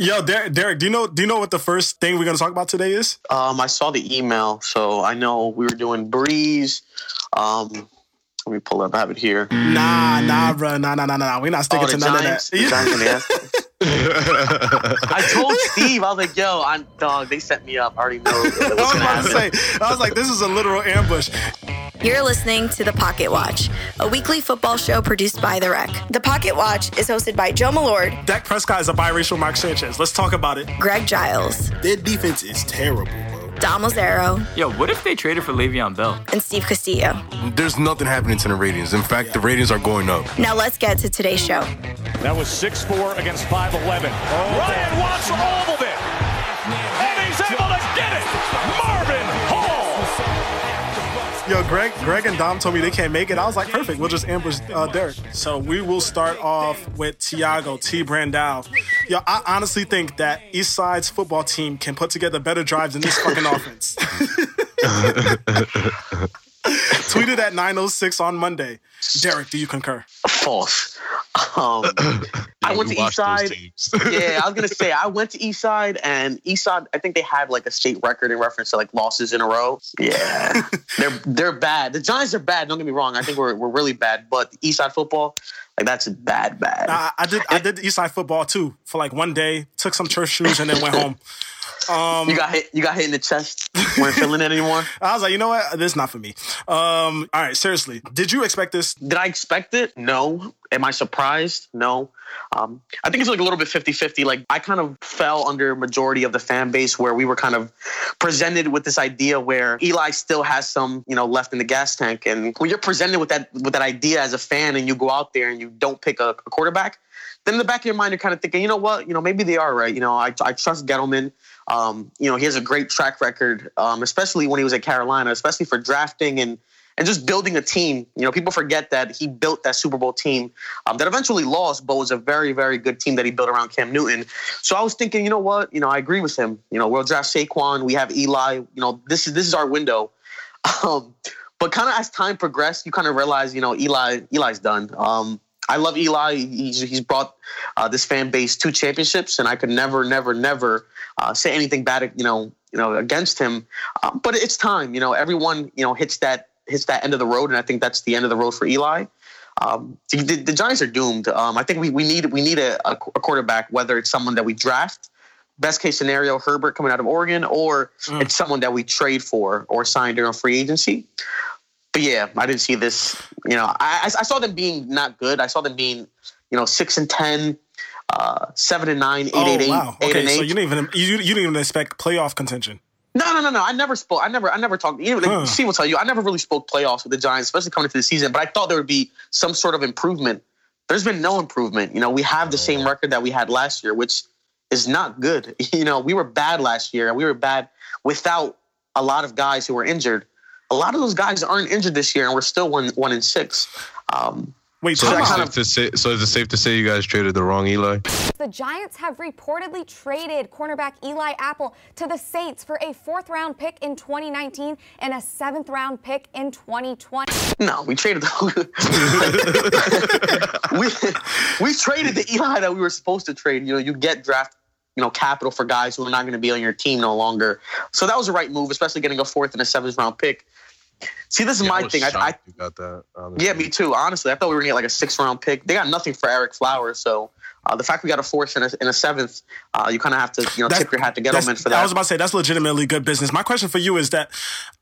Yo, Derek, Derek, do you know do you know what the first thing we're gonna talk about today is? Um, I saw the email, so I know we were doing Breeze. Um, let me pull up. I have it here. Nah, nah, bro, nah, nah, nah, nah. We're not sticking Oh, to the none Giants. of The that. Giants gonna. I told Steve, I was like, "Yo, I'm dog." They set me up. I already know I was about to say, I was like, this is a literal ambush. You're listening to The Pocket Watch, a weekly football show produced by The Rec. The Pocket Watch is hosted by Joe Malord, Dak Prescott is a biracial Mark Sanchez. Let's talk about it. Greg Giles, Their defense is terrible, bro. Dom Lazaro, Yo, what if they traded for Le'Veon Bell? and Steve Castillo. There's nothing happening to the ratings. In fact, the ratings are going up. Now let's get to today's show. That was 6-4 against 5'11. Ryan wants all of it. Yo, Greg, Greg and Dom told me they can't make it. I was like, perfect. We'll just ambush uh, Derek. So we will start off with Tiago T. Brandao. Yo, I honestly think that East Side's football team can put together better drives than this fucking offense. Tweeted at 9:06 on Monday. Derek, do you concur? False. Um, I went to East Side. yeah, I was gonna say I went to Eastside and Eastside. I think they had like a state record in reference to like losses in a row. Yeah, they're they're bad. The Giants are bad. Don't get me wrong. I think we're we're really bad. But Eastside football, like that's bad, bad. I, I did I did East Side football too for like one day. Took some church shoes and then went home. Um, you got hit. You got hit in the chest. weren't feeling it anymore. I was like, you know what? This is not for me. Um, all right, seriously, did you expect this? Did I expect it? No. Am I surprised? No. Um, I think it's like a little bit 50 50. Like, I kind of fell under majority of the fan base where we were kind of presented with this idea where Eli still has some, you know, left in the gas tank. And when you're presented with that with that idea as a fan and you go out there and you don't pick a, a quarterback, then in the back of your mind, you're kind of thinking, you know what? You know, maybe they are right. You know, I, I trust Gettleman. Um, you know, he has a great track record, um, especially when he was at Carolina, especially for drafting and and just building a team. You know, people forget that he built that Super Bowl team um, that eventually lost, but was a very, very good team that he built around Cam Newton. So I was thinking, you know what? You know, I agree with him. You know, we'll draft Saquon. We have Eli. You know, this is this is our window. Um, but kind of as time progressed, you kind of realize, you know, Eli Eli's done. Um, I love Eli. He's, he's brought uh, this fan base two championships, and I could never, never, never uh, say anything bad, you know, you know, against him. Um, but it's time. You know, everyone, you know, hits that hits that end of the road, and I think that's the end of the road for Eli. Um, the, the Giants are doomed. Um, I think we, we need we need a, a quarterback, whether it's someone that we draft, best case scenario, Herbert coming out of Oregon, or Mm. it's someone that we trade for or sign during a free agency. But yeah, I didn't see this. You know, I, I saw them being not good. I saw them being, you know, six and ten, uh, seven and nine, eight oh and eight, wow. eight Okay, and so eight. you didn't even you, you didn't even expect playoff contention. No, no, no, no. I never spoke. I never, I never talked. You know, Huh. Steve will tell you. I never really spoke playoffs with the Giants, especially coming into the season. But I thought there would be some sort of improvement. There's been no improvement. You know, we have the same record that we had last year, which is not good. You know, we were bad last year, and we were bad without a lot of guys who were injured. A lot of those guys aren't injured this year, and we're still one one in six. Um, Wait, So, is it kind safe to say, so is it safe to say you guys traded the wrong Eli? The Giants have reportedly traded cornerback Eli Apple to the Saints for a fourth round pick in 2019 and a seventh round pick in 2020. No, we traded we we traded the Eli that we were supposed to trade. You know, you get draft, you know, capital for guys who are not going to be on your team no longer. So that was the right move, especially getting a fourth and a seventh round pick. See, this is my thing. I, I you got that. honestly. yeah, me too. Honestly, I thought we were gonna get like a sixth round pick. They got nothing for Ereck Flowers, so uh, the fact we got a fourth and a, and a seventh, uh, you kind of have to you know That's- tip your hat to that's- Gettleman for that. I was about to say that's legitimately good business. My question for you is that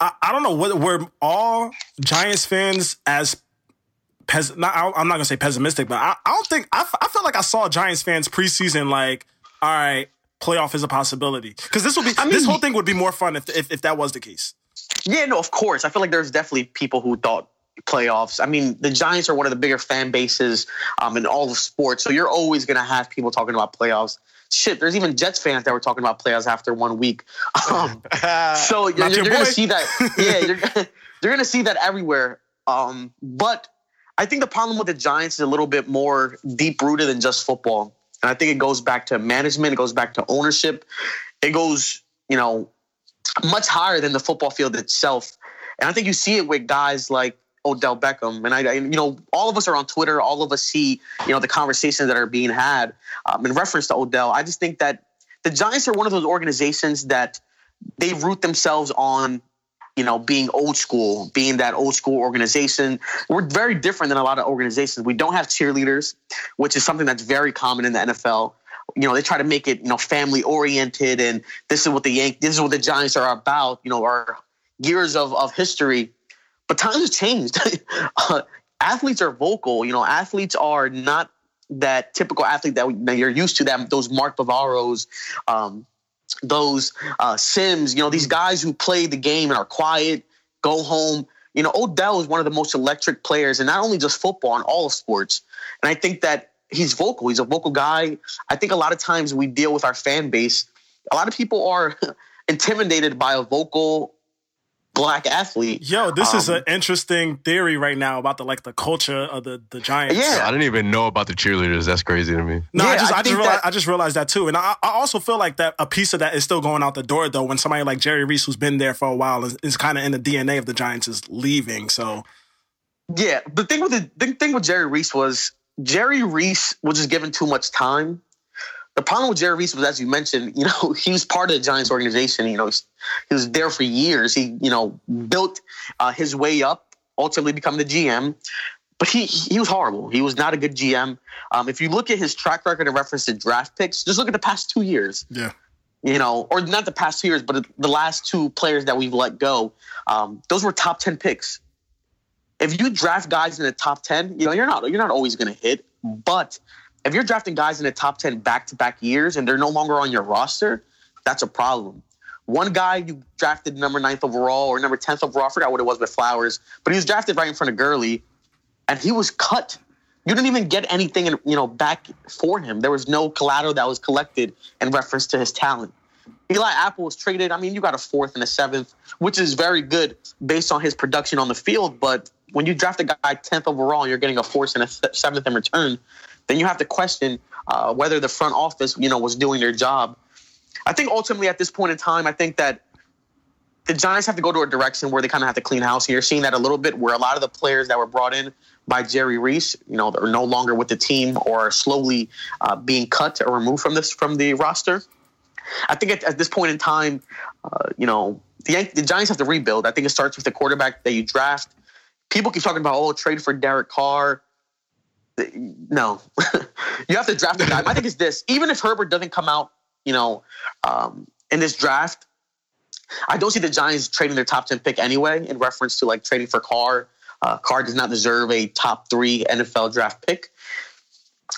I, I don't know what we're all Giants fans as pes, not, I- I'm not gonna say pessimistic, but I, I don't think I, f- I feel like I saw Giants fans preseason like, all right, playoff is a possibility because this would be I mean- this whole thing would be more fun if, if if that was the case. Yeah, no, of course. I feel like there's definitely people who thought playoffs. I mean, the Giants are one of the bigger fan bases um, in all of sports, so you're always going to have people talking about playoffs. Shit, there's even Jets fans that were talking about playoffs after one week. Um, so you're, you're going to see that. Yeah, you're, you're going to see that everywhere. Um, but I think the problem with the Giants is a little bit more deep rooted than just football. And I think it goes back to management, it goes back to ownership, it goes, you know, much higher than the football field itself. And I think you see it with guys like Odell Beckham. And I, I you know, all of us are on Twitter. All of us see, you know, the conversations that are being had um, in reference to Odell. I just think that the Giants are one of those organizations that they root themselves on you know, being old school, being that old school organization. We're very different than a lot of organizations. We don't have cheerleaders, which is something that's very common in the NFL. You know, they try to make it, you know, family oriented and this is what the Yank this is what the Giants are about, you know, our years of, of history. But times have changed. uh, athletes are vocal, you know, athletes are not that typical athlete that, we, that you're used to, that those Mark Bavaros, um, those uh, Simms, you know, these guys who play the game and are quiet, go home. You know, Odell is one of the most electric players, and not only just football, in all of sports. And I think that he's vocal. He's a vocal guy. I think a lot of times we deal with our fan base. A lot of people are intimidated by a vocal black athlete. Yo, this um, is an Um, interesting theory right now about the like the culture of the the Giants. Yeah. I didn't even know about the cheerleaders. That's crazy to me. No, I just I I, just realized, that- I just realized that too, and I, I also feel like that a piece of that is still going out the door though. When somebody like Jerry Reese, who's been there for a while, is, is kind of in the DNA of the Giants, is leaving. So Yeah, the thing with the, the thing with Jerry Reese was Jerry Reese was just given too much time. The problem with Jerry Reese was, as you mentioned, you know, he was part of the Giants organization. You know, he was there for years. He, you know, built uh, his way up, ultimately become the GM. But he he was horrible. He was not a good GM. Um, if you look at his track record in reference to draft picks, just look at the past two years yeah, you know, or not the past two years, but the last two players that we've let go, um, those were top ten picks. If you draft guys in the top ten, you know, you're not you're not always going to hit. But if you're drafting guys in the top ten back to back years and they're no longer on your roster, that's a problem. One guy you drafted number ninth overall or number tenth overall, I forgot what it was with Flowers, but he was drafted right in front of Gurley, and he was cut. You didn't even get anything, in, you know, back for him. There was no collateral that was collected in reference to his talent. Eli Apple was traded. I mean, you got a fourth and a seventh, which is very good based on his production on the field. But when you draft a guy tenth overall and you're getting a fourth and a seventh in return, then you have to question uh, whether the front office, you know, was doing their job. I think ultimately at this point in time, I think that the Giants have to go to a direction where they kind of have to clean house. And you're seeing that a little bit where a lot of the players that were brought in by Jerry Reese, you know, are no longer with the team or are slowly uh, being cut or removed from this from the roster. I think at, at this point in time, uh, you know, the, the Giants have to rebuild. I think it starts with the quarterback that you draft. People keep talking about, oh, trade for Derek Carr. No, you have to draft a guy. My thing is this: even if Herbert doesn't come out, you know, um, in this draft, I don't see the Giants trading their top ten pick anyway. In reference to like trading for Carr, uh, Carr does not deserve a top three NFL draft pick.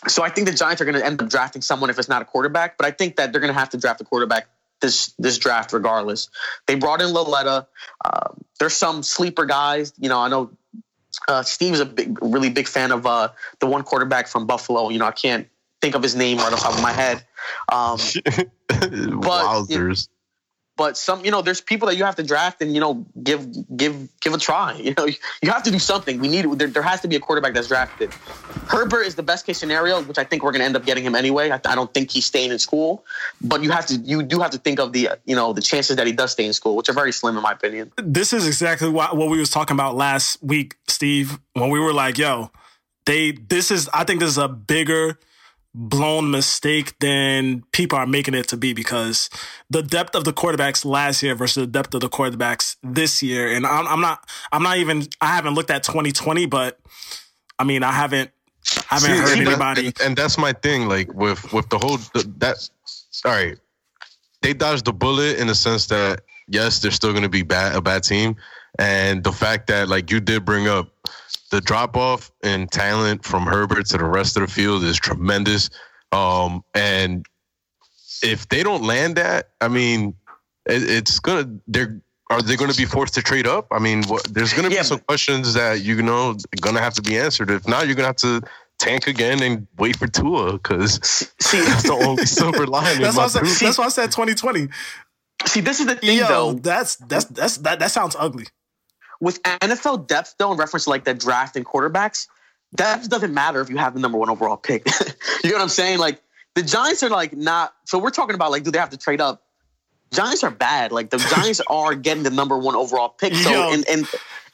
So I think the Giants are going to end up drafting someone if it's not a quarterback. But I think that they're going to have to draft a quarterback this this draft regardless. They brought in Lauletta. Um, there's some sleeper guys. You know, I know uh, Steve's a big, really big fan of uh, the one quarterback from Buffalo. You know, I can't think of his name right off the top of my head. Um, Wowzers. But some, you know, there's people that you have to draft and you know give give give a try. You know, you have to do something. We need there, there has to be a quarterback that's drafted. Herbert is the best case scenario, which I think we're going to end up getting him anyway. I, I don't think he's staying in school, but you have to you do have to think of the you know the chances that he does stay in school, which are very slim in my opinion. this is exactly what what we was talking about last week, Steve, when we were like, "Yo, they this is I think this is a bigger blown mistake than people are making it to be because the depth of the quarterbacks last year versus the depth of the quarterbacks this year, and I'm, I'm not I'm not even I haven't looked at 2020, but I mean I haven't I haven't See, heard that- anybody. and, and that's my thing. Like with with the whole th- that. All right, they dodged the bullet in the sense that yes, they're still going to be bad a bad team, and the fact that like you did bring up the drop off in talent from Herbert to the rest of the field is tremendous. Um, and if they don't land that, I mean, it, it's gonna they're. Are they going to be forced to trade up? I mean, what, there's going to be Yeah, some questions that you know going to have to be answered. If not, you're going to have to tank again and wait for Tua because See, that's the only silver lining. That's my why I said, that's why I said 2020. see, this is the thing Yo, though. that's that's that's that that sounds ugly. With NFL depth, though, in reference to like the draft and quarterbacks, depth doesn't matter if you have the number one overall pick. you know what I'm saying? Like the Giants are like not. So we're talking about like, do they have to trade up? Giants are bad. Like the Giants are getting the number one overall pick. So Yo. and and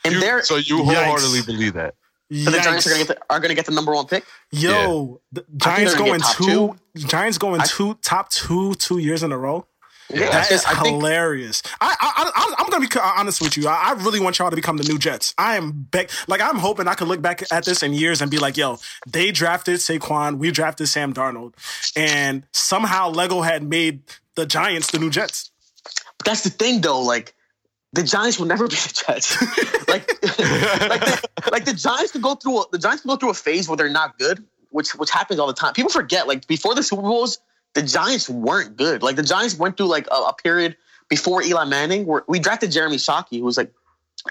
and You- they're so you Yikes. wholeheartedly believe that. that the Giants are going to get the, are going to get the number one pick. Yo, the Giants gonna going get top two. Giants going I- two top two two years in a row. Yeah, That is I think hilarious. I, I, I, I'm gonna be honest with you. I, I really want y'all to become the new Jets. I am be- like I'm hoping I could look back at this in years and be like, yo, they drafted Saquon, we drafted Sam Darnold, and somehow Lego had made the Giants the new Jets. But that's the thing though. Like the Giants will never be the Jets. like, like, the, like the Giants can go through a, the Giants can go through a phase where they're not good, which which happens all the time. People forget. Like before the Super Bowls, the Giants weren't good. Like the Giants went through like a, a period before Eli Manning where we drafted Jeremy Shockey, who was like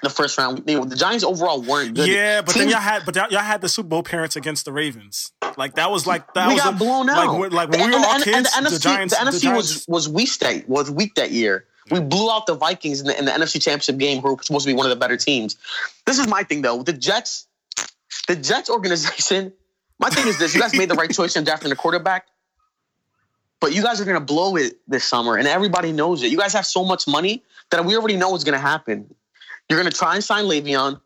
the first round. You know, the Giants overall weren't good. Yeah, but then y'all had, but y'all had the Super Bowl parents against the Ravens. Like that was like that we was got a- blown out. Like, like when we were And- all and- kids, and the the NFC, Giants, the NFC Giants, was was weak that was weak that year. We blew out the Vikings in the, in the NFC Championship game, who were supposed to be one of the better teams. This is my thing though. The Jets, the Jets organization. My thing is this: you guys made the right choice in drafting a quarterback, but you guys are going to blow it this summer, and everybody knows it. You guys have so much money that we already know what's going to happen. You're going to try and sign Le'Veon.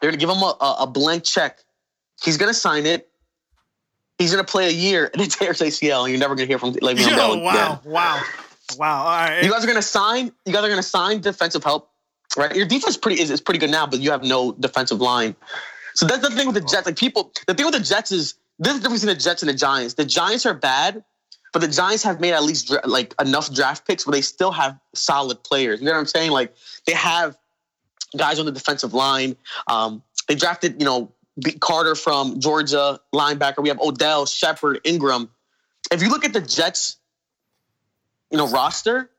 They're going to give him a, a, a blank check. He's going to sign it. He's going to play a year and then tears ACL, and you're never going to hear from Le'Veon Bell Yo, again. wow, wow, wow. All right, You guys are going to sign. You guys are going to sign defensive help, right? Your defense pretty is, is pretty good now, but you have no defensive line. So that's the thing with the Jets. Like people, the thing with the Jets is this is the difference between the Jets and the Giants. The Giants are bad, but the Giants have made at least like enough draft picks where they still have solid players. You know what I'm saying? Like they have guys on the defensive line. Um, they drafted, you know, Carter from Georgia, linebacker. We have Odell, Shepard, Ingram. If you look at the Jets, you know, roster,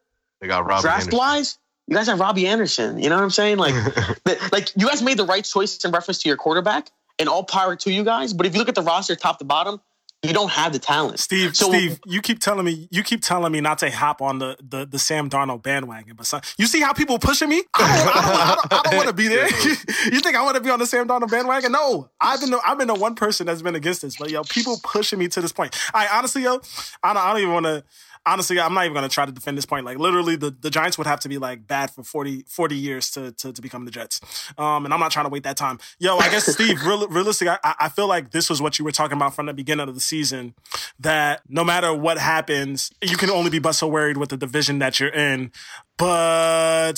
They got Robbie draft Anderson. wise, you guys have Robbie Anderson. You know what I'm saying? Like, the, like you guys made the right choice in reference to your quarterback, and all power to you guys. But if you look at the roster, top to bottom, you don't have the talent. Steve, So- Steve, you keep telling me you keep telling me not to hop on the the, the Sam Darnold bandwagon, but son, you see how people pushing me? I don't, I don't, I don't, I don't want to be there. you think I want to be on the Sam Darnold bandwagon? No, I've been the, I've been the one person that's been against this, but yo, people pushing me to this point. I honestly, yo, I don't, I don't even want to. Honestly, I'm not even going to try to defend this point. Like literally, the, the Giants would have to be like bad for 40, 40 years to, to to become the Jets. Um, and I'm not trying to wait that time. Yo, I guess Steve, real, realistic. I, I feel like this was what you were talking about from the beginning of the season. That no matter what happens, you can only be but so worried with the division that you're in. But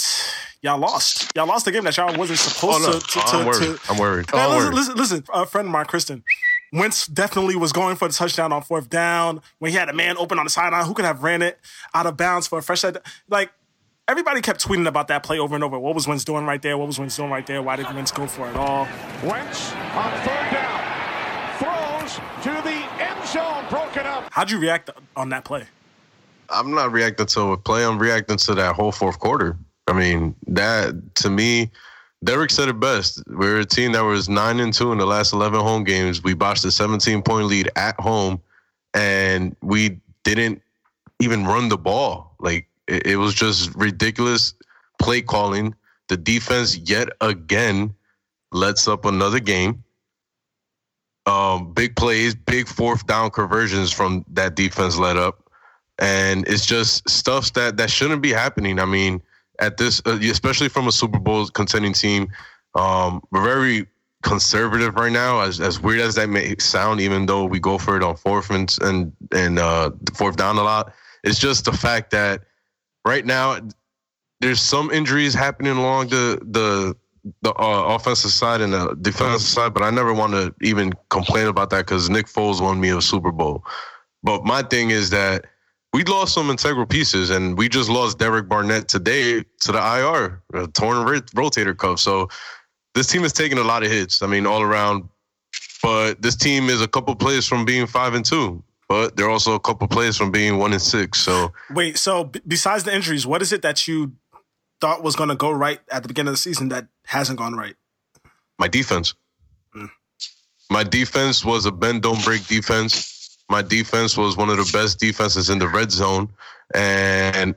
y'all lost. Y'all lost the game that y'all wasn't Oh supposed no, to. to, to I'm worried. to- I'm worried. Man, I'm listen, worried. listen, listen. A friend of mine, Kristen, Wentz definitely was going for the touchdown on fourth down when he had a man open on the sideline who could have ran it out of bounds for a fresh set. Like everybody kept tweeting about that play over and over. What was Wentz doing right there? What was Wentz doing right there? Why did Wentz go for it all? Wentz on third down. Throws to the end zone. Broken up. How'd you react on that play? I'm not reacting to a play. I'm reacting to that whole fourth quarter. I mean, that to me, Derek said it best. We're a team that was nine and two in the last 11 home games. We botched a 17 point lead at home, and we didn't even run the ball. Like it, it was just ridiculous play calling. The defense yet again lets up another game. Um, big plays, big fourth down conversions from that defense let up and it's just stuff that that shouldn't be happening. I mean, at this, uh, especially from a Super Bowl contending team, um, we're very conservative right now. As as weird as that may sound, even though we go for it on fourth and and and uh, fourth down a lot, it's just the fact that right now there's some injuries happening along the the the uh, offensive side and the defensive side, but I never want to even complain about that because Nick Foles won me a Super Bowl. But my thing is that we lost some integral pieces, and we just lost Derek Barnett today to the IR, a torn rotator cuff. So this team is taking a lot of hits. I mean, all around. But this team is a couple plays from being five and two, but they're also a couple plays from being one and six. So Wait, so b- besides the injuries, what is it that you thought was going to go right at the beginning of the season that hasn't gone right? my defense. Hmm. My defense was a bend don't break defense. My defense was one of the best defenses in the red zone, and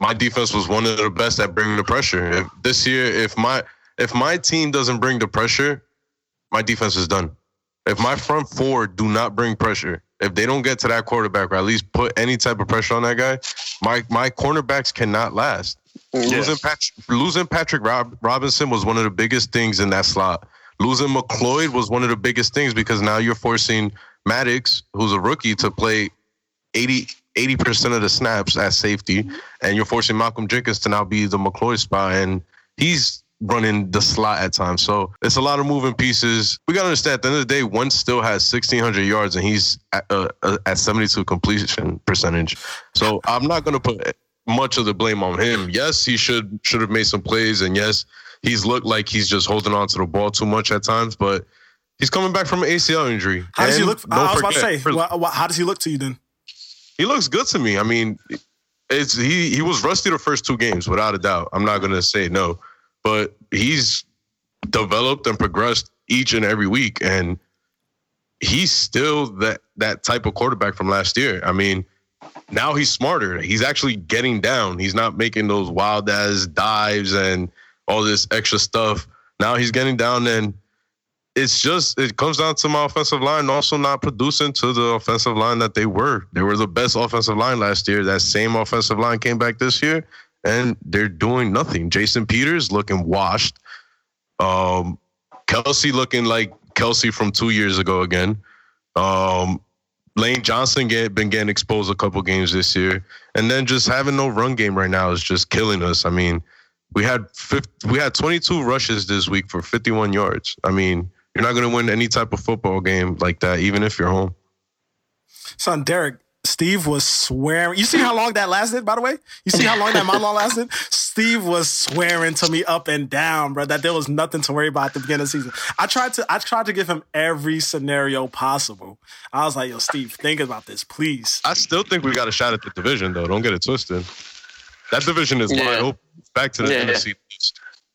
my defense was one of the best at bringing the pressure. If this year, if my if my team doesn't bring the pressure, my defense is done. If my front four do not bring pressure, if they don't get to that quarterback or at least put any type of pressure on that guy, my my cornerbacks cannot last. Losing Patrick, losing Patrick Rob, Robinson was one of the biggest things in that slot. losing McLeod was one of the biggest things because now you're forcing Maddox, who's a rookie, to play 80 percent of the snaps at safety, and you're forcing Malcolm Jenkins to now be the McLeod spot, and he's running the slot at times. So it's a lot of moving pieces. We got to understand at the end of the day, one still has 1,600 yards and he's at, uh, uh at 72 completion percentage. So I'm not going to put much of the blame on him. Yes, he should should have made some plays, and yes, he's looked like he's just holding on to the ball too much at times, but. He's coming back from an ACL injury. How does he look? I was about to say, how does he look to you then? he looks good to me. I mean, it's he he was rusty the first two games without a doubt. I'm not gonna say no, but he's developed and progressed each and every week, and he's still that that type of quarterback from last year. I mean, now he's smarter. He's actually getting down. He's not making those wild ass dives and all this extra stuff. Now he's getting down and it's just it comes down to my offensive line also not producing to the offensive line that they were. They were the best offensive line last year. That same offensive line came back this year, and they're doing nothing. Jason Peters looking washed. Um, Kelce looking like Kelce from two years ago again. Um, Lane Johnson get, been getting exposed a couple games this year, and then just having no run game right now is just killing us. I mean, we had 50, we had 22 rushes this week for 51 yards. I mean, you're not going to win any type of football game like that, even if you're home. Son, Derek, Steve was swearing. You see how long that lasted, by the way? You see how long that monologue lasted? Steve was swearing to me up and down, bro, that there was nothing to worry about at the beginning of the season. I tried to I tried to give him every scenario possible. I was like, yo, Steve, think about this, please. I still think we got a shot at the division, though. Don't get it twisted. That division is yeah. wide open. Back to the yeah. NFC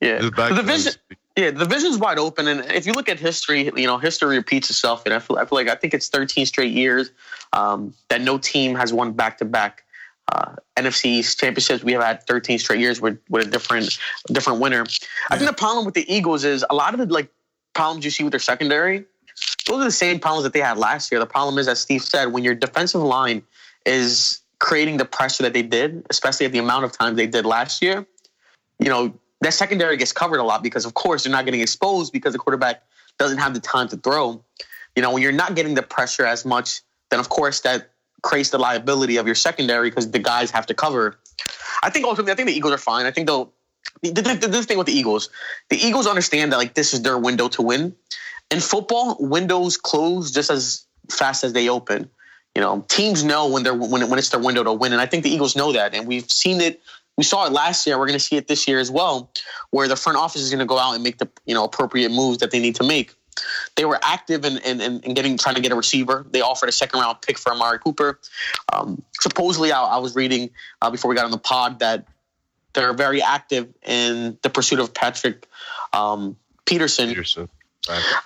Yeah. The division. Yeah, the division's wide open, and if you look at history, you know history repeats itself, and I feel, I feel like I think it's 13 straight years um, that no team has won back to back NFC championships. We have had 13 straight years with with a different different winner. I think the problem with the Eagles is a lot of the like problems you see with their secondary. Those are the same problems that they had last year. The problem is, as Steve said, when your defensive line is creating the pressure that they did, especially at the amount of times they did last year, you know, that secondary gets covered a lot because, of course, they're not getting exposed because the quarterback doesn't have the time to throw. You know, when you're not getting the pressure as much, then of course that creates the liability of your secondary because the guys have to cover. I think ultimately, I think the Eagles are fine. I think they'll. The, thing with the Eagles, the Eagles understand that like this is their window to win. In football, windows close just as fast as they open. You know, teams know when they're when, when it's their window to win, and I think the Eagles know that, and we've seen it we saw it last year. We're going to see it this year as well, where the front office is going to go out and make the you know appropriate moves that they need to make. They were active in, in, in getting trying to get a receiver. They offered a second round pick for Amari Cooper. Um, supposedly, I, I, was reading uh, before we got on the pod that they're very active in the pursuit of Patrick um, Peterson, Peterson.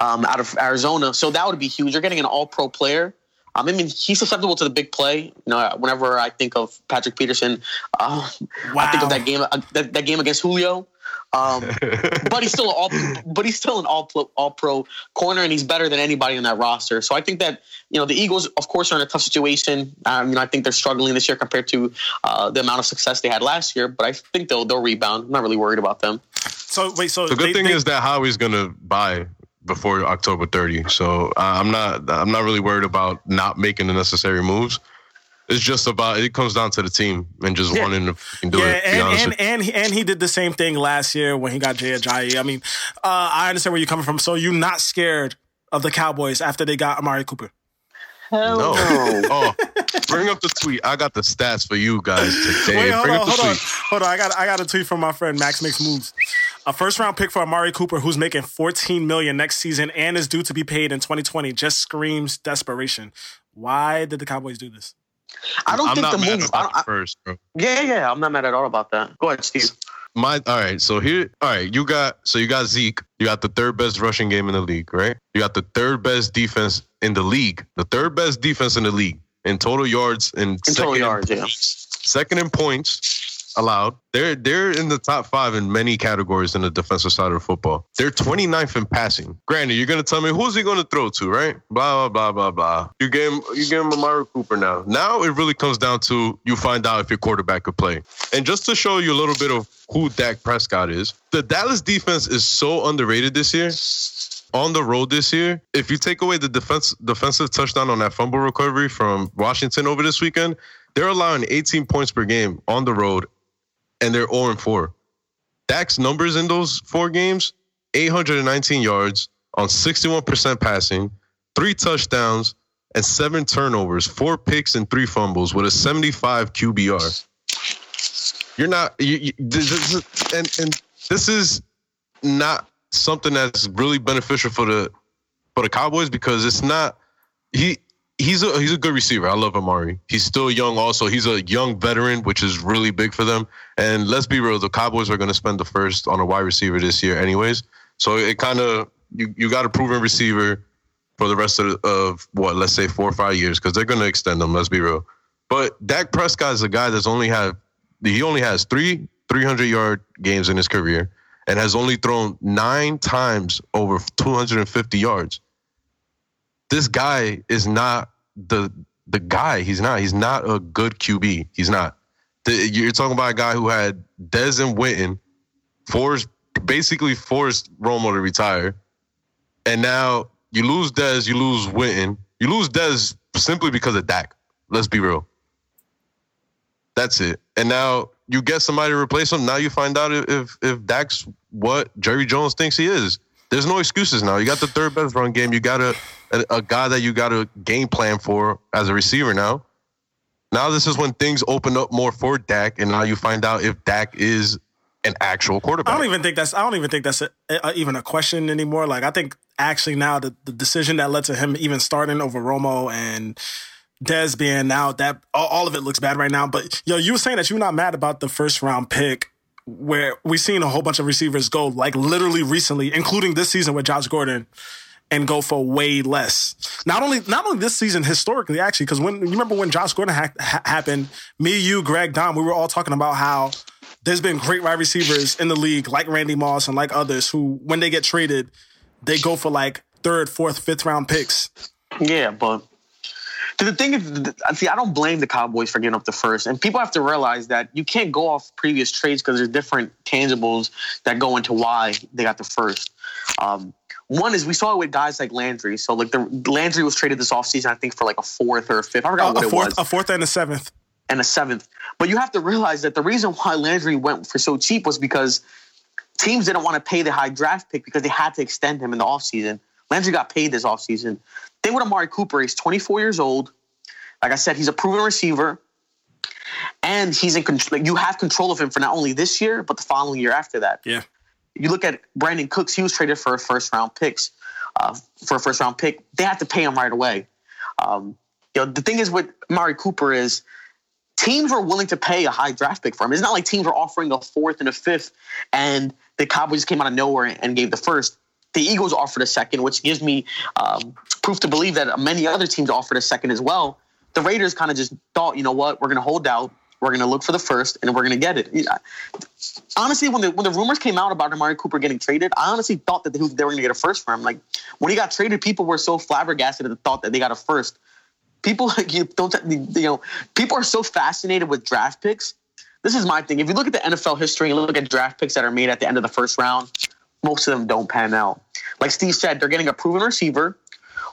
Um, out of Arizona. So that would be huge. You're getting an All Pro player um, I mean, he's susceptible to the big play. You know, whenever I think of Patrick Peterson, uh, wow. I think of that game, uh, that, that, game against Julio. Um, but he's still all, but he's still an all pro, all pro corner, and he's better than anybody on that roster. So I think that you know the Eagles, of course, are in a tough situation. Um, you know, I think they're struggling this year compared to uh, the amount of success they had last year. But I think they'll they'll rebound. I'm not really worried about them. So wait, so the good they, thing they, is that Howie's going to buy before October 30. So I'm not I'm not really worried about not making the necessary moves. It's just about it comes down to the team and just yeah. wanting to do yeah, it. And and, and he, and he did the same thing last year when he got Jay Ajayi. I mean, uh, I understand where you're coming from. So you're not scared of the Cowboys after they got Amari Cooper. Hell no. oh, bring up the tweet. I got the stats for you guys today. Wait, hold bring on, hold tweet. on, hold on. I got I got a tweet from my friend Max Makes Moves. A first round pick for Amari Cooper, who's making 14 million next season and is due to be paid in 2020, just screams desperation. Why did the Cowboys do this? I don't I'm think the move. I, first, bro. Yeah, yeah, I'm not mad at all about that. Go ahead, Steve. My all right. So here, all right. You got so you got Zeke. You got the third best rushing game in the league, right? You got the third best defense in the league. The third best defense in the league in total yards and in total yards, yeah. Second in points allowed. They're they're in the top five in many categories in the defensive side of football. They're 29th in passing. Granted, you're gonna tell me who's he gonna throw to, right? Blah blah blah blah blah. You gave him you gave him Amari Cooper now. Now it really comes down to you find out if your quarterback could play. And just to show you a little bit of who Dak Prescott is, the Dallas defense is so underrated this year on the road this year, if you take away the defense defensive touchdown on that fumble recovery from Washington over this weekend, they're allowing 18 points per game on the road, and they're 0 and 4. Dak's numbers in those four games 819 yards on 61% passing, three touchdowns, and seven turnovers, four picks, and three fumbles with a 75 QBR. You're not, you, you, this is, and, and this is not something that's really beneficial for the for the Cowboys because it's not he he's a he's a good receiver. I love Amari. He's still young. Also, he's a young veteran, which is really big for them. And let's be real, the Cowboys are going to spend the first on a wide receiver this year, anyways. So it kind of you you got a proven receiver for the rest of, of what let's say four or five years because they're going to extend them. Let's be real. But Dak Prescott is a guy that's only had he only has three 300 yard games in his career and has only thrown nine times over 250 yards. This guy is not the the guy. He's not. He's not a good QB. He's not. The, you're talking about a guy who had Dez and Witten, forced basically forced Romo to retire, and now you lose Dez, you lose Witten, you lose Dez simply because of Dak. Let's be real. That's it. And now you get somebody to replace him. Now you find out if if Dak's what Jerry Jones thinks he is. There's no excuses now. You got the third best run game. You got a, a, a guy that you got a game plan for as a receiver now. Now this is when things open up more for Dak, and now you find out if Dak is an actual quarterback. I don't even think that's I don't even think that's a, a, even a question anymore. Like I think actually now the, the decision that led to him even starting over Romo and Dez being out, that all, all of it looks bad right now. But yo, you were saying that you're not mad about the first round pick where we've seen a whole bunch of receivers go like literally recently, including this season with Josh Gordon, and go for way less. Not only not only this season historically, actually, because when you remember when Josh Gordon ha- ha- happened, me, you, Greg, Dom, we were all talking about how there's been great wide receivers in the league like Randy Moss and like others who, when they get traded, they go for like third, fourth, fifth round picks. Yeah, but the thing is, see, I don't blame the Cowboys for getting up the first, and people have to realize that you can't go off previous trades because there's different tangibles that go into why they got the first. Um, one is we saw it with guys like Landry. So like the Landry was traded this offseason, I think for like a fourth or a fifth. I forgot Uh, what a it was. a fourth and a seventh. and a seventh. But you have to realize that the reason why Landry went for so cheap was because teams didn't want to pay the high draft pick because they had to extend him in the offseason. Landry got paid this offseason. Then with Amari Cooper, he's 24 years old. Like I said, he's a proven receiver. And he's in control. You have control of him for not only this year, but the following year after that. Yeah. You look at Brandin Cooks, he was traded for a first round picks, uh, for a first round pick. They had to pay him right away. Um, you know, the thing is with Amari Cooper is teams were willing to pay a high draft pick for him. It's not like teams were offering a fourth and a fifth, and the Cowboys came out of nowhere and gave the first. The Eagles offered a second, which gives me um, proof to believe that many other teams offered a second as well. The Raiders kind of just thought, you know what, we're going to hold out, we're going to look for the first, and we're going to get it. Honestly, when the when the rumors came out about Amari Cooper getting traded, I honestly thought that they, they were going to get a first for him. Like when he got traded, people were so flabbergasted at the thought that they got a first people like you don't you know people are so fascinated with draft picks this is my thing if you look at the nfl history and look at draft picks that are made at the end of the first round most of them don't pan out like steve said they're getting a proven receiver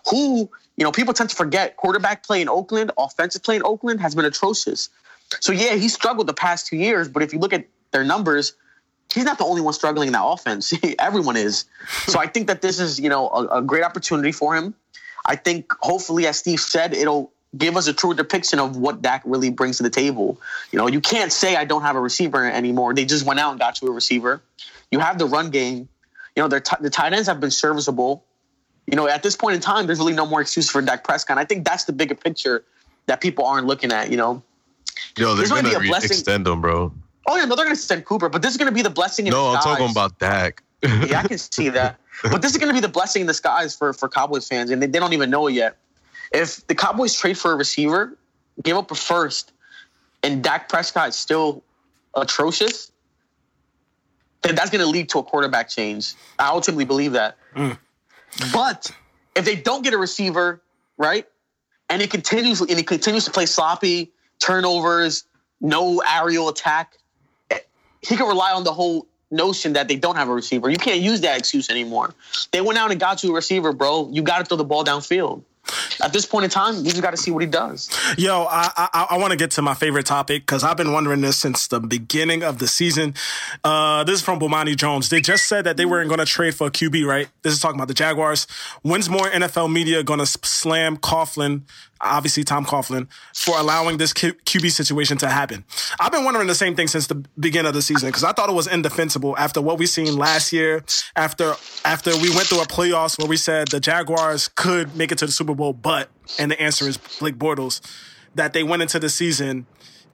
who you know people tend to forget quarterback play in oakland offensive play in oakland has been atrocious so yeah he struggled the past two years but if you look at their numbers he's not the only one struggling in that offense everyone is so i think that this is you know a, a great opportunity for him I think hopefully, as Steve said, it'll give us a true depiction of what Dak really brings to the table. You know, you can't say I don't have a receiver anymore. They just went out and got you a receiver. You have the run game. You know, their t- the tight ends have been serviceable. You know, at this point in time, there's really no more excuse for Dak Prescott. And I think that's the bigger picture that people aren't looking at. You know, Yo, they're gonna be a re- blessing. extend them, bro. oh yeah, no, they're going to extend Cooper, but this is going to be the blessing. In No, I'm talking about Dak. yeah, I can see that. But this is going to be the blessing in disguise for for Cowboys fans, and they, they don't even know it yet. If the Cowboys trade for a receiver, give up a first, and Dak Prescott is still atrocious, that's going to lead to a quarterback change. I ultimately believe that. Mm. But if they don't get a receiver, right, and he continues and he continues to play sloppy, turnovers, no aerial attack, eh, he can rely on the whole notion that they don't have a receiver. You can't use that excuse anymore. They went out and got you a receiver, bro. You got to throw the ball downfield. At this point in time, you just got to see what he does. Yo, I I, I want to get to my favorite topic because I've been wondering this since the beginning of the season. Uh, this is from Bomani Jones. They just said that they weren't going to trade for a QB, right? This is talking about the Jaguars. When's more NFL media going to slam Coughlin obviously Tom Coughlin, for allowing this QB situation to happen. I've been wondering the same thing since the beginning of the season because I thought it was indefensible after what we seen last year, after after we went through a playoffs where we said the Jaguars could make it to the Super Bowl, but and the answer is Blake Bortles, that they went into the season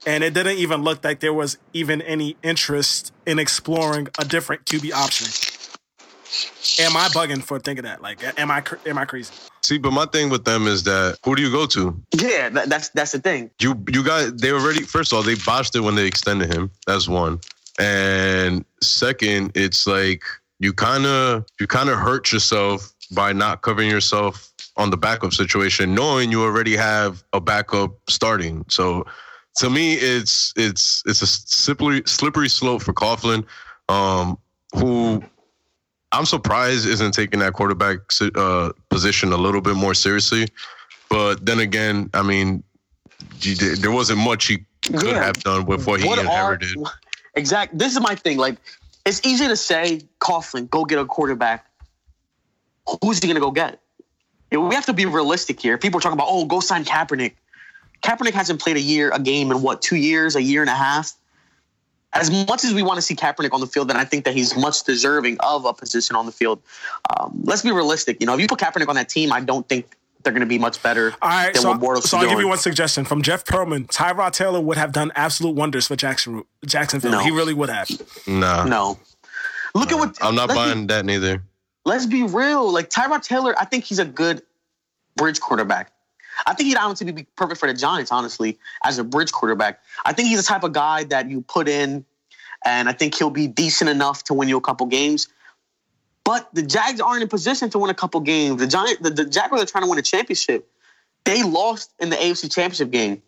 and it didn't even look like there was even any interest in exploring a different QB option. Am I bugging for thinking that? Like, am I am I crazy? See, but my thing with them is that who do you go to? Yeah, that, that's that's the thing. You you got they already first of all they botched it when they extended him. That's one, and second, it's like you kind of you kind of hurt yourself by not covering yourself on the backup situation, knowing you already have a backup starting. So to me, it's it's it's a slippery slippery slope for Coughlin, um, who I'm surprised isn't taking that quarterback uh, position a little bit more seriously. But then again, I mean, there wasn't much he could yeah. have done with what he what inherited. Are, exactly. This is my thing. Like, it's easy to say, Coughlin, go get a quarterback. Who's he going to go get? We have to be realistic here. People are talking about, oh, go sign Kaepernick. Kaepernick hasn't played a year, a game in what, two years, a year and a half? As much as we want to see Kaepernick on the field, then I think that he's much deserving of a position on the field. Um, let's be realistic. You know, if you put Kaepernick on that team, I don't think they're going to be much better All right, than so, what Bortles So I'll doing. give you one suggestion from Jeff Pearlman. Tyrod Taylor would have done absolute wonders for Jackson, Jacksonville. No. He really would have. No. No. Look no. at what. I'm not buying be, that neither. Let's be real. Like Tyrod Taylor, I think he's a good bridge quarterback. I think he'd honestly be perfect for the Giants, honestly, as a bridge quarterback. I think he's the type of guy that you put in, and I think he'll be decent enough to win you a couple games. But the Jags aren't in position to win a couple games. The Giant, the, the Jaguars are trying to win a championship. They lost in the AFC Championship game.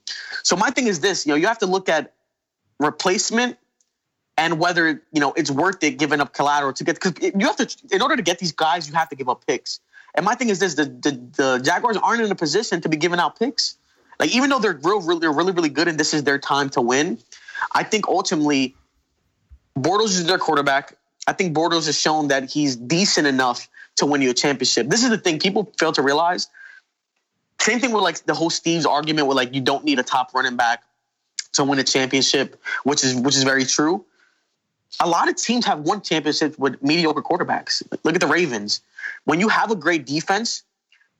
So my thing is this: you know, you have to look at replacement and whether you know it's worth it giving up collateral to get because you have to in order to get these guys you have to give up picks and my thing is this: the, the, the Jaguars aren't in a position to be giving out picks. Like even though they're real, really, really, really good, and this is their time to win. I think ultimately, Bortles is their quarterback. I think Bortles has shown that he's decent enough to win you a championship. This is the thing people fail to realize. Same thing with like the whole Steve's argument with like you don't need a top running back to win a championship, which is which is very true. A lot of teams have won championships with mediocre quarterbacks. Look at the Ravens when you have a great defense,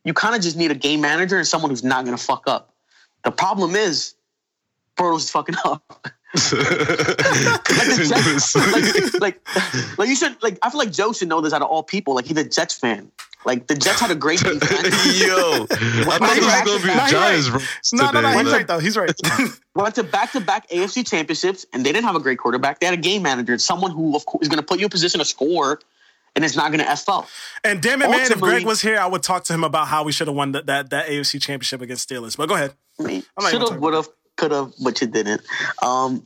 you kind of just need a game manager and someone who's not going to fuck up. The problem is, Bortles is fucking up. like, Jets, like, like, like, you should like I feel like Joe should know this out of all people. Like he's a Jets fan. Like the Jets had a great defense. Yo, I thought this was gonna be a Giants. No, no, no, he's right though. He's right. went to back to back AFC championships, and they didn't have a great quarterback. They had a game manager, someone who of course is going to put you in position to score and it's not going to f up. And damn it, Ultimately, man, if Greg was here, I would talk to him about how we should have won that, that that AFC championship against Steelers. But go ahead. Should have, would have, could have, but you didn't. Um,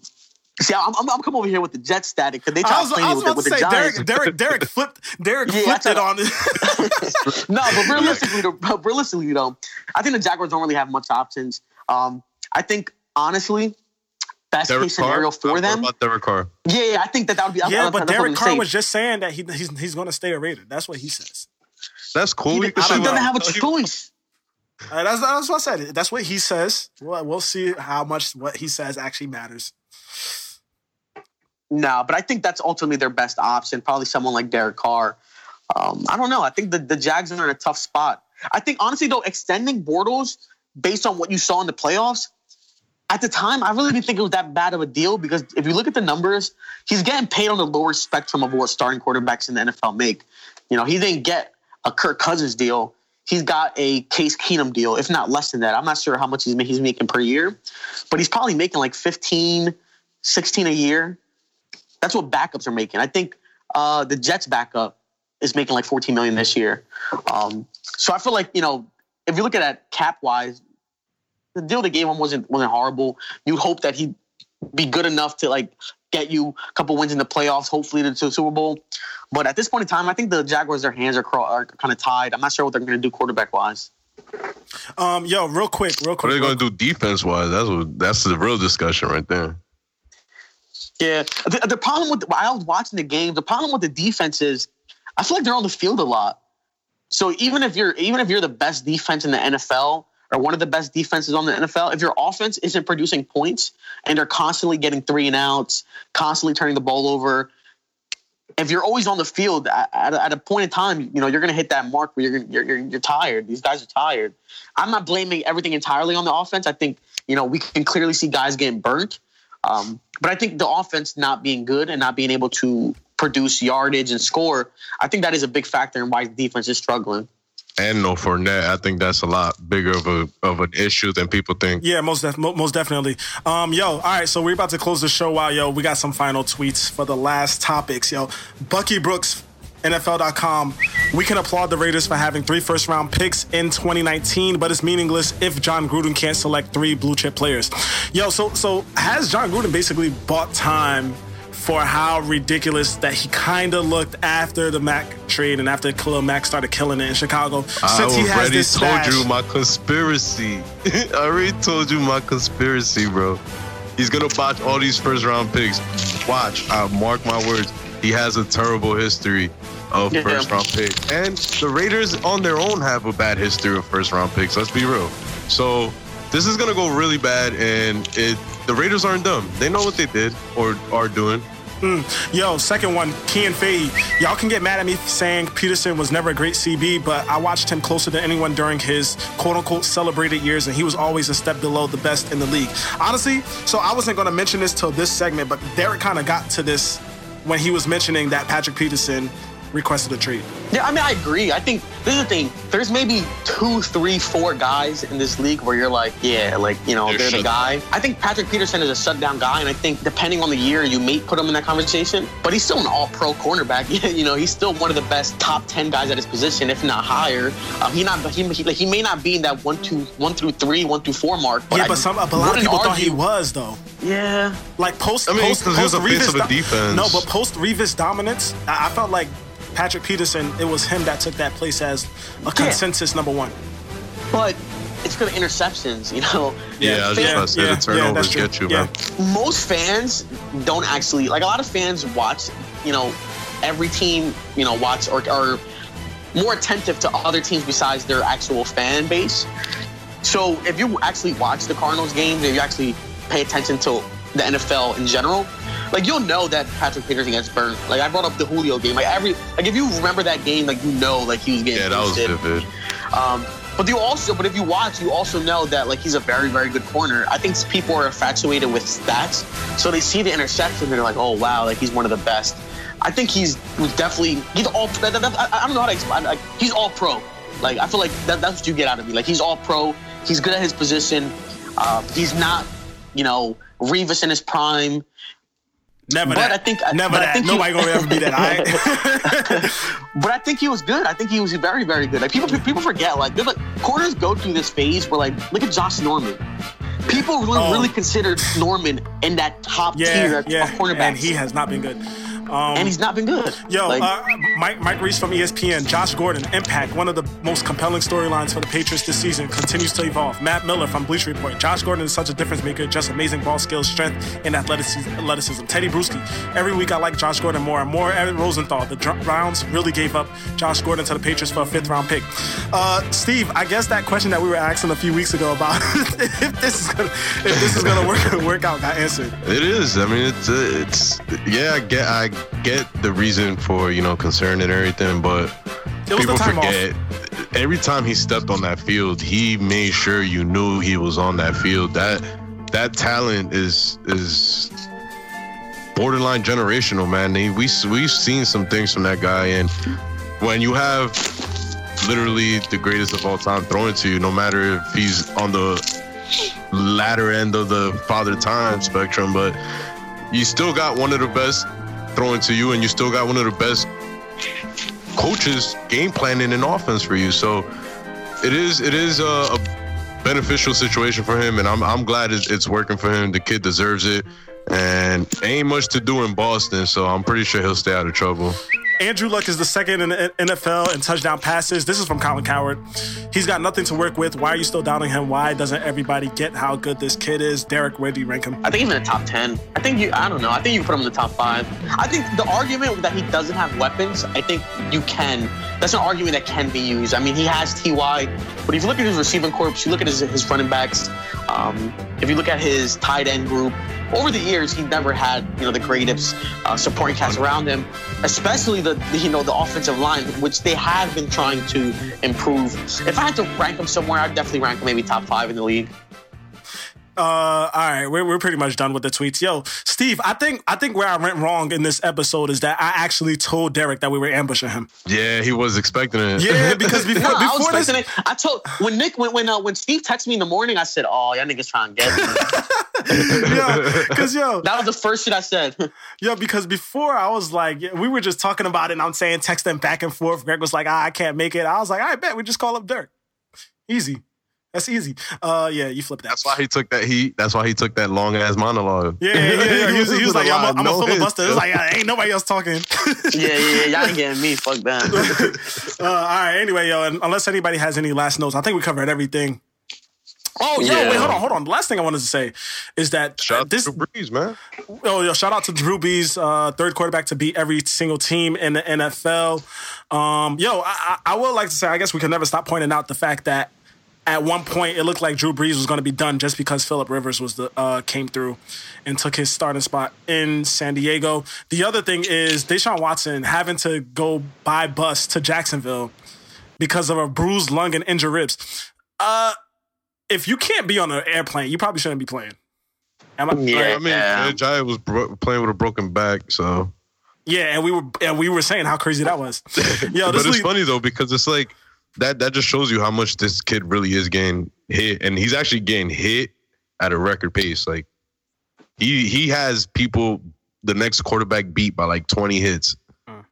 See, I'm, I'm, I'm coming over here with the Jet static because they try to play with, with the Giants. Derek, Derek, Derek flipped, Derek yeah, flipped it on. no, but realistically, though, realistically though, I think the Jaguars don't really have much options. Um, I think honestly, best Derek case scenario Carr? for them. About Derek Carr. Yeah, yeah, I think that that would be. Yeah, but Derek Carr was just saying that he, he's he's going to stay a Raider. That's what he says. That's cool. He, he doesn't have a choice. Uh, that's, that's what I said. That's what he says. Well, we'll see how much what he says actually matters. No, but I think that's ultimately their best option. Probably someone like Derek Carr. Um, I don't know. I think the, the Jags are in a tough spot. I think honestly though, extending Bortles based on what you saw in the playoffs, at the time, I really didn't think it was that bad of a deal because if you look at the numbers, he's getting paid on the lower spectrum of what starting quarterbacks in the NFL make. You know, he didn't get a Kirk Cousins deal. He's got a Case Keenum deal, if not less than that. I'm not sure how much he's, he's making per year, but he's probably making like 15, 16 a year. That's what backups are making. I think uh, the Jets backup is making like 14 million this year. Um, so I feel like, you know, if you look at that cap wise, the deal they gave him wasn't wasn't horrible. You'd hope that he'd be good enough to like get you a couple wins in the playoffs, hopefully to the Super Bowl. But at this point in time, I think the Jaguars, their hands are, cro- are kind of tied. I'm not sure what they're going to do quarterback wise. Um, yo, real quick, real What quick. are they real gonna do defense wise? That's what that's the real discussion right there. Yeah, the, the problem with while watching the game, the problem with the defense is I feel like they're on the field a lot. So even if you're even if you're the best defense in the NFL or one of the best defenses on the NFL, if your offense isn't producing points and they're constantly getting three and outs, constantly turning the ball over, if you're always on the field at, at, a, at a point in time, you know you're going to hit that mark where you're, you're you're you're tired. These guys are tired. I'm not blaming everything entirely on the offense. I think you know we can clearly see guys getting burnt. Um, but I think the offense not being good and not being able to produce yardage and score, I think that is a big factor in why the defense is struggling. And no Fournette, I think that's a lot bigger of a of an issue than people think. Yeah, most def- most definitely. Um, yo, all right, so we're about to close the show out. Yo, we got some final tweets for the last topics. Yo, Bucky Brooks, NFL.com. We can applaud the Raiders for having three first round picks in 2019, but it's meaningless if Jon Gruden can't select three blue chip players. Yo, so so has Jon Gruden basically bought time? For how ridiculous that he kind of looked after the Mack trade and after Khalil Mack started killing it in Chicago. Since I he has already this told stash, you my conspiracy. I already told you my conspiracy, bro. He's gonna botch all these first round picks. Watch, I mark my words. He has a terrible history of Yeah. first round picks, and the Raiders on their own have a bad history of first round picks. Let's be real. So this is gonna go really bad, and it the Raiders aren't dumb. They know what they did or are doing. Hmm. Yo, second one, Key and Fade. Y'all can get mad at me saying Peterson was never a great CB, but I watched him closer than anyone during his quote unquote celebrated years, and he was always a step below the best in the league. Honestly, so I wasn't going to mention this till this segment, but Derek kind of got to this when he was mentioning that Patrick Peterson requested a trade. Yeah, I mean, I agree. I think this is the thing. There's maybe two, three, four guys in this league where you're like, yeah, like, you know, They're they're the shut guy. I think Patrick Peterson is a shutdown guy, and I think depending on the year, you may put him in that conversation, but he's still an all pro cornerback. you know, he's still one of the best top 10 guys at his position, if not higher. Um, he not he, he, like, he may not be in that one, two, one through three, one through four mark. But yeah, I but some but a lot of wouldn't people thought he was though. Yeah. Like post, I mean, post, 'cause he was post a face Revis do- defense. No, but post Revis dominance, I, I felt like Patrick Peterson. It was him that took that place as a consensus number one. But it's for the interceptions, you know? Yeah, I was just about to say yeah, the turnovers that's true. get you, Yeah. man. most fans don't actually like a lot of fans watch you know every team you know watch or are more attentive to other teams besides their actual fan base so if you actually watch the cardinals games if you actually pay attention to the nfl in general like you'll know that patrick peterson gets burned like i brought up the julio game like every like if you remember that game like you know like he was getting Yeah, that was vivid. Um, but you also, but if you watch, you also know that like he's a very, very good corner. I think people are infatuated with stats, so they see the interception and they're like, oh wow, like he's one of the best. I think he's definitely he's all. That, that, that- I don't know how to explain. Like he's all pro. Like I feel like that, that's what you get out of me. Like he's all pro. He's good at his position. Uh, he's not, you know, Revis in his prime. Never But that. I think- never I that. think he- Nobody gonna ever be that. Right. But I think he was good. I think he was very, very good. Like people, people forget. Like, like corners go through this phase where, like, look at Josh Norman. People really, Oh. really consider Norman in that top yeah, tier of yeah. cornerbacks, And he has not been good. Um, and he's not been good. Yo, Like, uh, Mike Mike Reiss from ESPN, Josh Gordon, Impact, one of the most compelling storylines for the Patriots this season, continues to evolve. Matt Miller from Bleacher Report, Josh Gordon is such a difference maker, just amazing ball skills, strength, and athleticism. athleticism. Tedy Bruschi, every week I like Josh Gordon more and more. Aaron Rosenthal, the Dr- Browns really gave up Josh Gordon to the Patriots for a fifth round pick. Uh, Steve, I guess that question that we were asking a few weeks ago about if this is gonna if this is gonna work work out got answered. It is. I mean, it's uh, it's yeah. I get I get the reason for you know concern and everything, but It was the people time off. forget. Every time he stepped on that field, he made sure you knew he was on that field. That that talent is is borderline generational, man. He- We we've seen some things from that guy, and when you have literally the greatest of all time thrown to you, no matter if he's on the latter end of the father time spectrum, but you still got one of the best throwing to you, and you still got one of the best coaches game planning and offense for you. So it is it is a, a beneficial situation for him, and I'm I'm glad it's, it's working for him. The kid deserves it. and ain't much to do in Boston, so I'm pretty sure he'll stay out of trouble. Andrew Luck is the second in the NFL in touchdown passes. This is from Colin Cowherd. He's got nothing to work with. Why are you still doubting him? Why doesn't everybody get how good this kid is? Derek, where do you rank him? I think he's in the top 10. I think you, I don't know. I think you put him in the top five. I think the argument that he doesn't have weapons, I think you can. That's an argument that can be used. I mean, he has TY, but if you look at his receiving corps, you look at his, his running backs, um, if you look at his tight end group, over the years, he never had, you know, the greatest uh, supporting cast around him, especially the, you know, the offensive line, which they have been trying to improve. If I had to rank him somewhere, I'd definitely rank him maybe top five in the league. Uh, all right, we're, we're pretty much done with the tweets. Yo, Steve, I think I think where I went wrong in this episode is that I actually told Derek that we were ambushing him. Yeah, he was expecting it. Yeah, because before No, I was before this, expecting it. I told when Nick when when uh, when Steve texted me in the morning, I said, "Oh, y'all niggas trying to get me." yeah, because yo, that was the first shit I said. yo, because before I was like, we were just talking about it, and I'm saying texting back and forth. Greg was like, ah, I can't make it. I was like, I bet we just call up Dirk. Easy. That's easy. Uh, yeah, you flip that. That's why he took that heat. That's why he took that long ass monologue. Yeah, yeah, yeah. yeah. He was, he was like, I'm a, I'm a No hits, filibuster. It's yo. like, yeah, ain't nobody else talking. yeah, yeah, yeah. Y'all ain't getting me. Fuck that. uh, all right. Anyway, yo, and unless anybody has any last notes, I think we covered everything. Oh, yo, Yeah. wait, hold on, hold on. The last thing I wanted to say is that Shout uh, out this. to Brees, man. Oh, yo, shout out to Drew Brees, uh, third quarterback to beat every single team in the NFL. Um, yo, I, I I would like to say, I guess we can never stop pointing out the fact that at one point it looked like Drew Brees was going to be done just because Philip Rivers was the uh, came through and took his starting spot in San Diego. The other thing is Deshaun Watson having to go by bus to Jacksonville because of a bruised lung and injured ribs. Uh, if you can't be on an airplane, you probably shouldn't be playing. Am I, Yeah. I mean, Yeah. Jai was bro- playing with a broken back, so. Yeah, and we were and we were saying how crazy that was. Yo, but it's league, funny though because it's like that. That just shows you how much this kid really is getting hit, and he's actually getting hit at a record pace. Like he he has people the next quarterback beat by like twenty hits.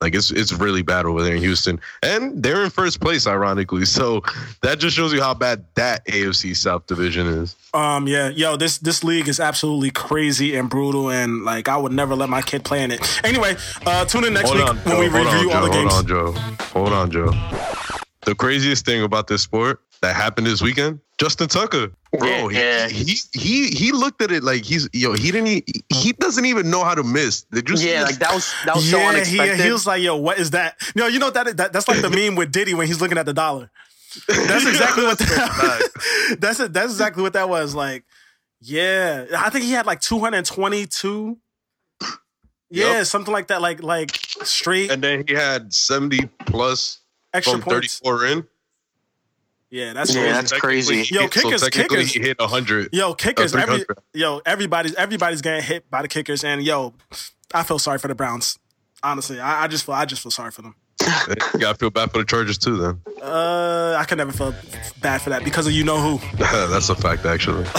Like it's it's really bad over there in Houston, and they're in first place, ironically. So that just shows you how bad that AFC South division is. um, yeah, yo, this this league is absolutely crazy and brutal, and like I would never let my kid play in it. Anyway, uh, tune in next Hold week on, when Joe, we review on, all the Joe, games. Hold on, Joe. Hold on, Joe. The craziest thing about this sport that happened this weekend, Justin Tucker. Bro, he- Yeah. he, he he looked at it like he's yo, he didn't e- he doesn't even know how to miss. Did you see Yeah, this? like that was that was so Yeah, unexpected. he, he was like, "Yo, what is that?" No, you know that, that that's like the meme with Diddy when he's looking at the dollar. That's exactly what that, that's it. That's exactly what that was. Like, yeah, I think he had like two hundred twenty-two. Yeah, Yup. something like that. Like like straight and then he had 70 plus extra from points. 34 in. Yeah, that's Yeah, crazy. that's crazy. Yo, hit- so kickers- kickers- he hit 100. Yo, kickers, Uh, every yo, everybody's everybody's getting hit by the kickers, and yo, I feel sorry for the Browns. Honestly, I, I just feel I just feel sorry for them. You gotta feel bad for the Chargers too. Then Uh, I could never feel bad for that because of you know who. that's a fact, actually. all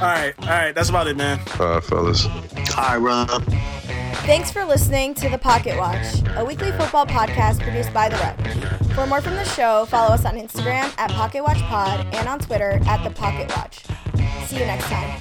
right, all right, that's about it, man. All right, fellas. All right, Rob. Thanks for listening to The Pocket Watch, a weekly football podcast produced by The Rec. For more from the show, follow us on Instagram at Pocket Watch Pod and on Twitter at The Pocket Watch. See you next time.